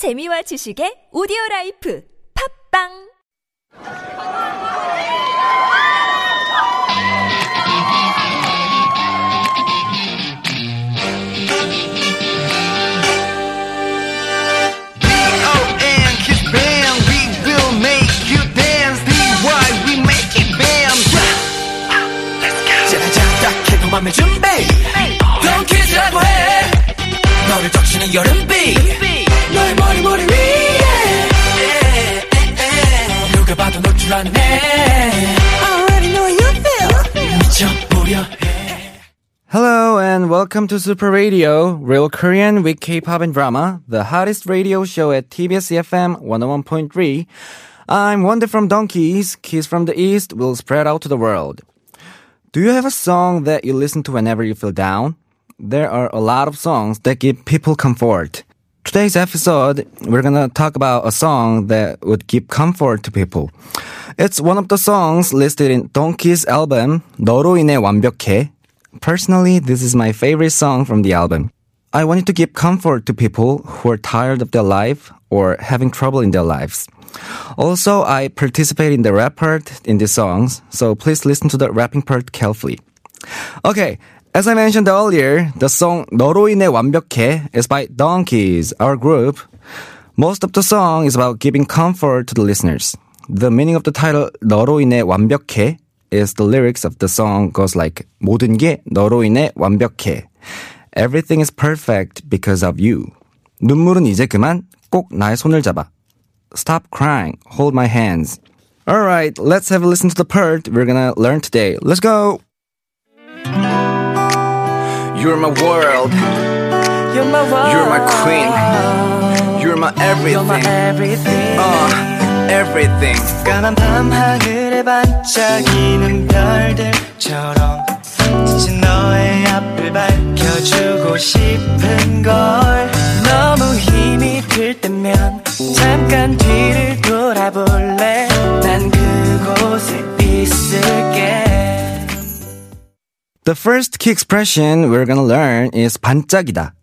재미와 지식의 오디오 라이프. 팝빵 Hello and welcome to Super Radio, Real Korean with K-pop and drama, the hottest radio show at TBS EFM 101.3. I'm Wondae from DONGKIZ, Kiss from the East will spread out to the world. Do you have a song that you listen to whenever you feel down? There are a lot of songs that give people comfort. Today's episode, we're gonna talk about a song that would give comfort to people. It's one of the songs listed in DONGKIZ' album, 너로 인해 완벽해. Personally, this is my favorite song from the album. I wanted to give comfort to people who are tired of their life or having trouble in their lives. Also, I participate in the rap part in the songs, so please listen to the rapping part carefully. Okay, as I mentioned earlier, the song 너로 인해 완벽해 is by DONGKIZ, our group. Most of the song is about giving comfort to the listeners. The meaning of the title 너로 인해 완벽해 is the lyrics of the song goes like 모든 게 너로 인해 완벽해. Everything is perfect because of you. 눈물은 이제 그만 꼭 나의 손을 잡아. Stop crying. Hold my hands. All right, let's have a listen to the part we're gonna learn today. Let's go. You're my world. You're my world You're my queen. You're my everything. You're my everything Uh, everything. 까만 밤 하늘에 반짝이는 별들처럼 지친 너의 앞을 밝혀주고 싶은 걸 너무 힘이 들 때면 잠깐 뒤를 돌아볼래 난 그곳에 있을게 The first key expression we're gonna learn is 반짝이다.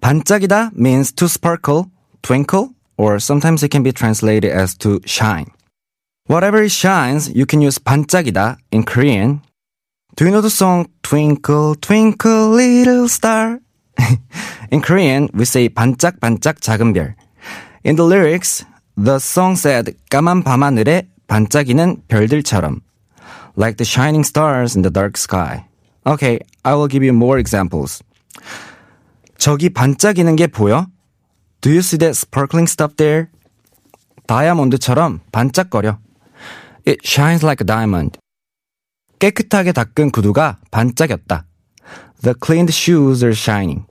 반짝이다 means to sparkle, twinkle, or sometimes it can be translated as to shine. Whatever it shines, you can use 반짝이다 in Korean. Do you know the song Twinkle, Twinkle, Little Star? in Korean, we say 반짝반짝 작은 별. In the lyrics, the song said 까만 밤하늘에 반짝이는 별들처럼. Like the shining stars in the dark sky. Okay, I will give you more examples. 저기 반짝이는 게 보여? Do you see that sparkling stuff there? 다이아몬드처럼 반짝거려. It shines like a diamond. 깨끗하게 닦은 구두가 반짝였다. The cleaned shoes are shining.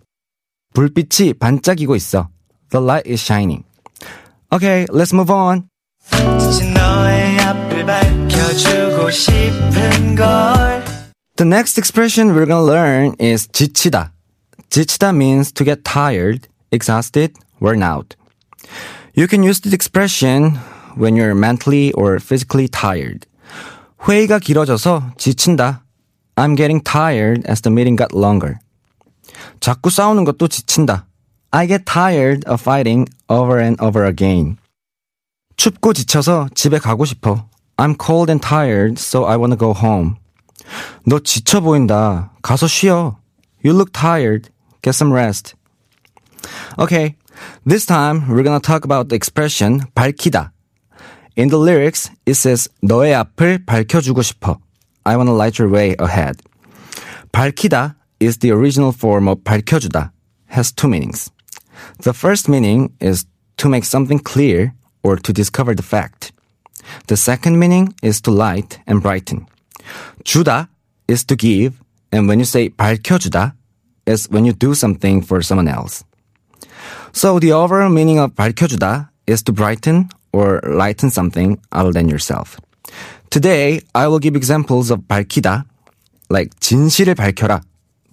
불빛이 반짝이고 있어. The light is shining. Okay, let's move on. 너의 앞을 밝혀주고 싶은 걸 The next expression we're gonna learn is 지치다. 지치다 means to get tired, exhausted, worn out. You can use this expression when you're mentally or physically tired. 회의가 길어져서 지친다. I'm getting tired as the meeting got longer. 자꾸 싸우는 것도 지친다. I get tired of fighting over and over again. 춥고 지쳐서 집에 가고 싶어. I'm cold and tired, so I want to go home. 너 지쳐 보인다. 가서 쉬어. You look tired. Get some rest. Okay, this time we're gonna talk about the expression 밝히다. In the lyrics, it says 너의 앞을 밝혀주고 싶어. I wanna light your way ahead. 밝히다 is the original form of 밝혀주다. Has two meanings. The first meaning is to make something clear or to discover the fact. The second meaning is to light and brighten. 주다 is to give, and when you say 밝혀주다, is when you do something for someone else. So the overall meaning of 밝혀주다 is to brighten or lighten something other than yourself. Today, I will give examples of 밝히다, like 진실을 밝혀라.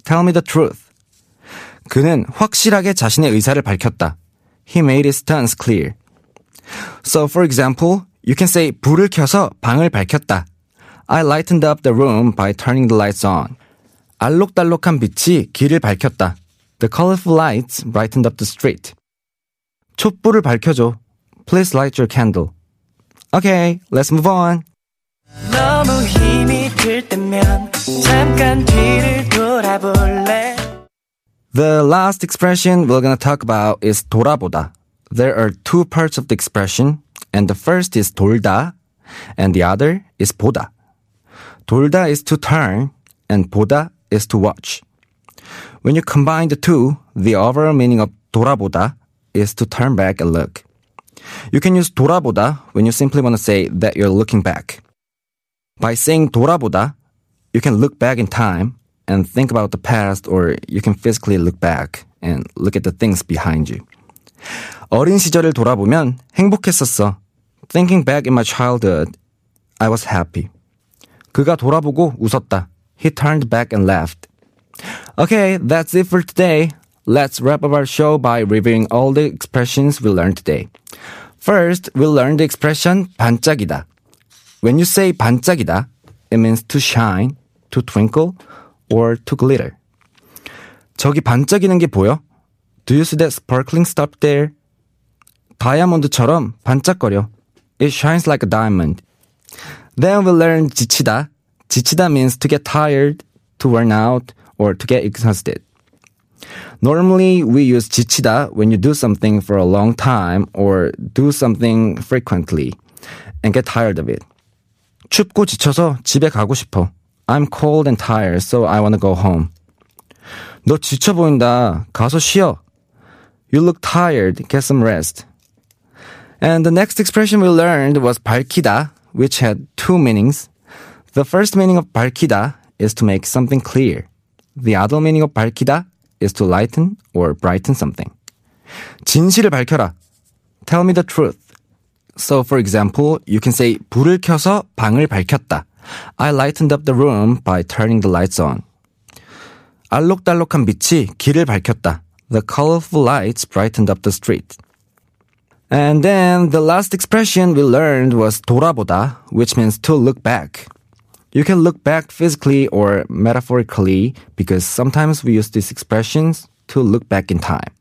Tell me the truth. 그는 확실하게 자신의 의사를 밝혔다. He made his stance clear. So, for example, you can say 불을 켜서 방을 밝혔다. I lightened up the room by turning the lights on. 알록달록한 빛이 길을 밝혔다. The colorful lights brightened up the street. 촛불을 밝혀줘. Please light your candle. Okay, let's move on. 너무 힘이 들 때면 잠깐 뒤를 돌아볼래 The last expression we're gonna talk about is 돌아보다. There are two parts of the expression, and the first is 돌다, and the other is 보다. 돌다 is to turn, and 보다 is to watch. When you combine the two, the overall meaning of 돌아보다 is to turn back and look. You can use 돌아보다 when you simply want to say that you're looking back. By saying 돌아보다, you can look back in time and think about the past, or you can physically look back and look at the things behind you. 어린 시절을 돌아보면 행복했었어. Thinking back in my childhood, I was happy. 그가 돌아보고 웃었다. He turned back and laughed. Okay, that's it for today. Let's wrap up our show by reviewing all the expressions we learned today. First, we'll learn the expression 반짝이다. When you say 반짝이다, it means to shine, to twinkle, or to glitter. 저기 반짝이는 게 보여? Do you see that sparkling stuff there? 다이아몬드처럼 반짝거려. It shines like a diamond. Then we learn 지치다. 지치다 means to get tired, to worn out, or to get exhausted. Normally, we use 지치다 when you do something for a long time or do something frequently and get tired of it. 춥고 지쳐서 집에 가고 싶어. I'm cold and tired, so I want to go home. 너 지쳐 보인다. 가서 쉬어. You look tired. Get some rest. And the next expression we learned was 밝히다, which had two meanings. The first meaning of 밝히다 is to make something clear. The other meaning of 밝히다 is to lighten or brighten something. 진실을 밝혀라. Tell me the truth. So, for example, you can say 불을 켜서 방을 밝혔다. I lightened up the room by turning the lights on. 알록달록한 빛이 길을 밝혔다. The colorful lights brightened up the street. And then the last expression we learned was 돌아보다, which means to look back. You can look back physically or metaphorically because sometimes we use these expressions to look back in time.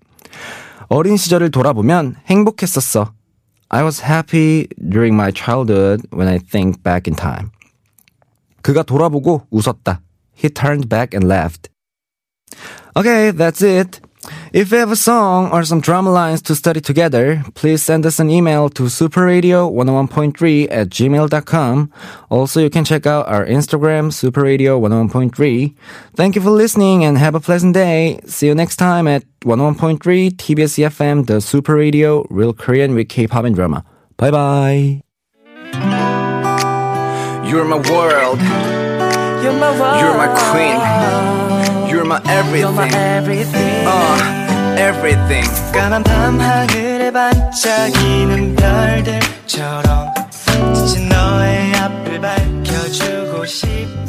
어린 시절을 돌아보면 행복했었어. I was happy during my childhood when I think back in time. 그가 돌아보고 웃었다. He turned back and laughed. Okay, that's it. If you have a song or some drama lines to study together, please send us an email to superradio101.3 at gmail.com. Also, you can check out our Instagram, superradio101.3. Thank you for listening and have a pleasant day. See you next time at 101.3 TBS EFM, the Super Radio, real Korean with K-pop and drama. Bye bye. You're my world. You're my world You're my queen. You're my You're my everything. everything Uh, everything. 까만 밤 하늘에 반짝이는 별들처럼 지친 너의 앞을 밝혀주고 싶어.